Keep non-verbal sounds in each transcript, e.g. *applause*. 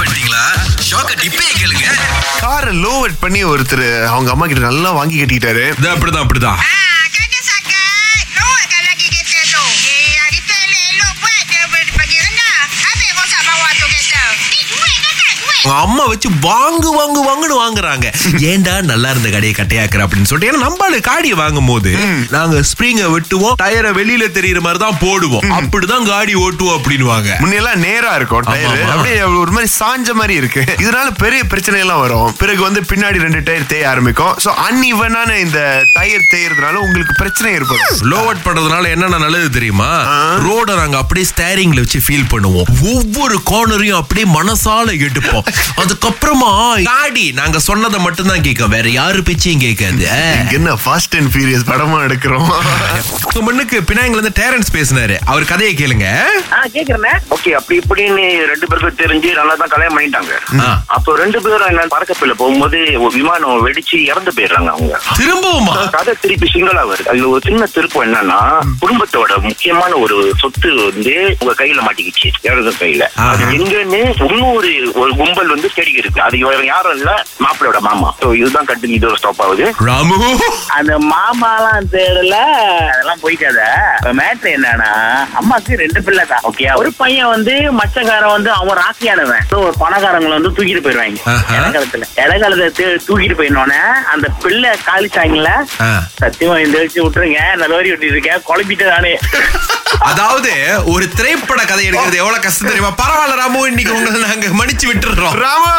Miss பண்ணிட்டீங்களா? ஷாக்க டிப்பே கேளுங்க. காரை லோவட் பண்ணி ஒருத்தர் அவங்க அம்மா கிட்ட நல்லா வாங்கி கட்டிக்கிட்டாரு. இது அப்படிதான் அப்படிதான். அம்மா வச்சு வாங்கு வாங்கு வாங்குன்னு வாங்குறாங்க. *laughs* ஏன்டா நல்லா இருந்த கடையை கட்டையாக்குற அப்படின்னு சொல்லிட்டு ஏன்னா நம்மளு காடியை வாங்கும் போது நாங்க ஸ்ப்ரிங்க வெட்டுவோம் டயரை வெளியில தெரியுற மாதிரி தான் போடுவோம். அப்படிதான் காடி ஓட்டுவோம் அப்படின்னுவாங்க. முன்னெல்லாம் நேரா இருக்கும் டயர். அப்படியே ஒரு மாதிரி சாஞ்ச மாதிரி இருக்கு. இதனால பெரிய பிரச்சனை எல்லாம் வரும். பிறகு வந்து பின்னாடி ரெண்டு டயர் தேய ஆரம்பிக்கும். சோ அன்இவனான இந்த டயர் தேயறதுனால உங்களுக்கு பிரச்சனை ஏற்படும். லோவட் பண்றதுனால என்னென்ன நல்லது தெரியுமா? ரோட நாங்க அப்படியே ஸ்டேரிங்ல வச்சு ஃபீல் பண்ணுவோம். ஒவ்வொரு கார்னரையும் அப்படியே மனசால எடுப்போம். அதுக்கப்புறமா காடி நாங்க சொன்னதை மட்டும் தான் கேட்கும். வேற யாரு பேச்சையும் கேட்காது. இங்க என்ன ஃபாஸ்ட் அண்ட் ஃபியூரியஸ் படமா எடுக்கிறோம்? உங்க முன்னுக்கு பினாங்கில இருந்து டேரன்ஸ் பேசினாரு. அவர் கதையை கேளுங்க. ஆ. கேக்குறேன் ஓகே அப்படி இப்படின்னு ரெண்டு பேருக்கும் தெரிஞ்சு நல்லா தான் கல்யாணம் பண்ணிட்டாங்க. அப்போ ரெண்டு பேரும் என்ன பறக்கப்பையில போகும்போது விமானம் வெடிச்சு இறந்து போயிடுறாங்க அவங்க. திரும்பவுமா? கதை திருப்பி சிங்களா வருது. அதுல ஒரு சின்ன திருப்பம் என்னன்னா குடும்பத்தோட முக்கியமான ஒரு சொத்து வந்து உங்க கையில மாட்டிக்கிச்சு இறந்த கையில. அது எங்கன்னு இன்னொரு ஒரு கும்பல் வந்து தேடி இருக்கு. அது யாரும் இல்ல மாப்பிளோட மாமா. சோ இதுதான் கட்டு இது ஒரு ஸ்டாப் ஆகுது. ராமு! அந்த மாமாலாம் தேடல. அதெல்லாம் போய்க்காத மேட்ரு என்னன்னா அம்மாக்கு ரெண்டு பிள்ளை தான். ஓகே ஒரு பையன் வந்து மச்சக்காரன் வந்து அவன் ராசியானவன் So, ஒரு பணக்காரங்களை வந்து தூக்கிட்டு போயிருவாங்க. இடகாலத்துல இடகாலத்தை தூ- தூக்கிட்டு போயிடனோடனே அந்த பிள்ளை காலிச்சாங்கல்ல. சத்தியமா இந்த வச்சு விட்டுருங்க. நான் லோரி விட்டு இருக்கேன். குழப்பிட்டு நானே. அதாவது ஒரு திரைப்பட கதை எடுக்கிறது எவ்வளவு கஷ்டம் தெரியுமா? பரவாயில்ல ராமு இன்னைக்கு உங்களை நாங்க மன்னிச்சு விட்டுறோம் ராமா!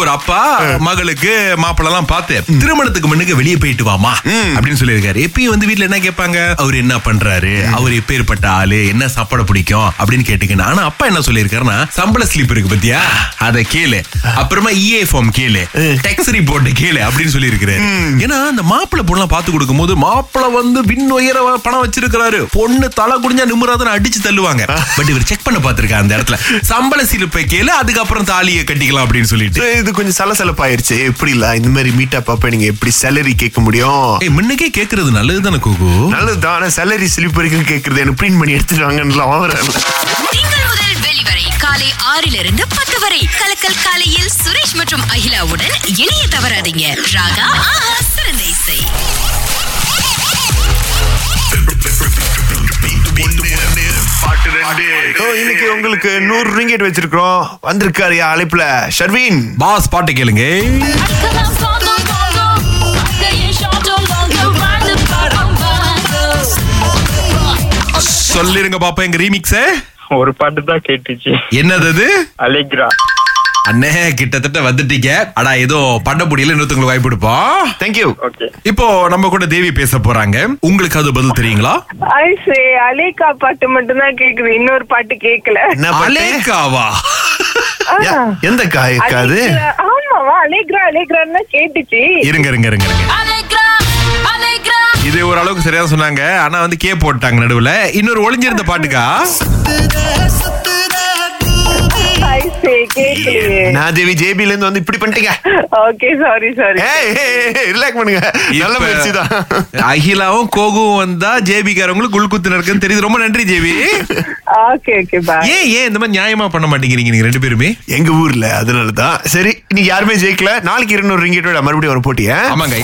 ஒரு அப்பா மகளுக்கு மாப்பிள்ள எல்லாம் பார்த்து திருமணத்துக்கு முன்னுக்கு வெளியே போயிட்டு வாமா அப்படின்னு சொல்லியிருக்காரு. எப்பயும் வந்து வீட்ல என்ன கேட்பாங்க? அவர் என்ன பண்றாரு? அவர் எப்பேற்பட்ட ஆளு? என்ன சாப்பாடு பிடிக்கும்? அப்படின்னு கேட்டுக்கணும் ஆனா அப்பா என்ன சொல்லியிருக்காருன்னா சம்பள ஸ்லிப் இருக்கு பத்தியா? அதை கேளு. அப்புறமா இஏ ஃபார்ம் கேளு. டெக்ஸ் ரிப்போர்ட் கேளு அப்படின்னு சொல்லியிருக்காரு ஏன்னா அந்த மாப்பிள்ளை பொண்ணெல்லாம் பார்த்து கொடுக்கும்போது மாப்பிள்ளை வந்து விண் உயர பணம் வச்சிருக்கிறாரு. பொண்ணு தலை குடிஞ்சா நிம்மராதன அடிச்சு தள்ளுவாங்க. பட் இவர் செக் பண்ண பார்த்திருக்காரு அந்த இடத்துல. சம்பள சிலுப்பை கேளு அதுக்கப்புறம் தாலியை கட்டிக்கலாம் அப்படின்னு சொல்லிட்டு. இது கொஞ்சம் சலசலப்பாயிருச்சு. எப்படி இல்ல இந்த மாதிரி மீட் அப் அப்ப நீங்க எப்படி சேலரி கேட்க முடியும்? முன்னுக்கே கேக்குறது நல்லது தானே கோகு? நல்லதுதான் ஆனா சேலரி ஸ்லிப் வரைக்கும் கேக்குறது எனக்கு பிரிண்ட் பண்ணி எடுத்துட்டு வாங்கன்னு வெளிவரை காலை ஆறிலிருந்து பத்து வரை. கலக்கல் காலையில் சுரேஷ் மற்றும் அகிலாவுடன் இணைய தவறாதீங்க. ராகா இன்னைக்கு உங்களுக்கு நூறு ரிங்கெட் வச்சிருக்கிறோம். வந்திருக்காரு அழைப்புல. ஷர்வீன். பாஸ் பாட்டு கேளுங்க. சொல்லிருங்க பாப்பா எங்க ரீமிக்ஸ் ஒரு பாட்டு தான் கேட்டுச்சு. என்னது அது? அலிக்ரா. அண்ணே கிட்டத்தட்ட வந்துட்டீங்க. அடா ஏதோ பண்ண முடியல இன்னொருத்தவங்களுக்கு வாய்ப்பு கொடுப்போம் தேங்க்யூ ஓகே இப்போ நம்ம கூட தேவி பேச போறாங்க. உங்களுக்கு அது பதில் தெரியுங்களா? ஐசே அலேக்கா பாட்டு மட்டும் தான் கேக்குது. இன்னொரு பாட்டு கேக்கல. யா, எந்த காய் இருக்காது அலேக்ரா- ஆமாவா? அலேக்ரா அலேக்ரான்னு கேட்டுச்சு. இருங்க இருங்க இருங்க இருங்க. இது ஓரளவுக்கு சரியா சொன்னாங்க. ஆனா வந்து கே போட்டாங்க நடுவுல. இன்னொரு ஒளிஞ்சிருந்த பாட்டுக்கா? கேக்கலையே. நான் தேவி ஜேபில இருந்து வந்து இப்படி பண்ணிட்டீங்க. ஓகே சாரி சாரி ரிலாக்ஸ் பண்ணுங்க. நல்ல முயற்சி தான். அகிலாவும் கோகுவும் வந்தா ஜேபி காரவங்களுக்கு குல்குத்து இருக்குன்னு தெரியுது. ரொம்ப நன்றி ஜேபி. ஓகே ஓகே பாய் ஏன் ஏன் இந்த மாதிரி நியாயமா பண்ண மாட்டேங்கிறீங்க நீங்க ரெண்டு பேருமே? எங்க ஊர்ல அதனாலதான். சரி இன்னைக்கு யாருமே ஜெயிக்கல. நாளைக்கு இருநூறு ரிங்கெட்டோட மறுபடியும் ஒரு போட்டியா? ஆமாங்க.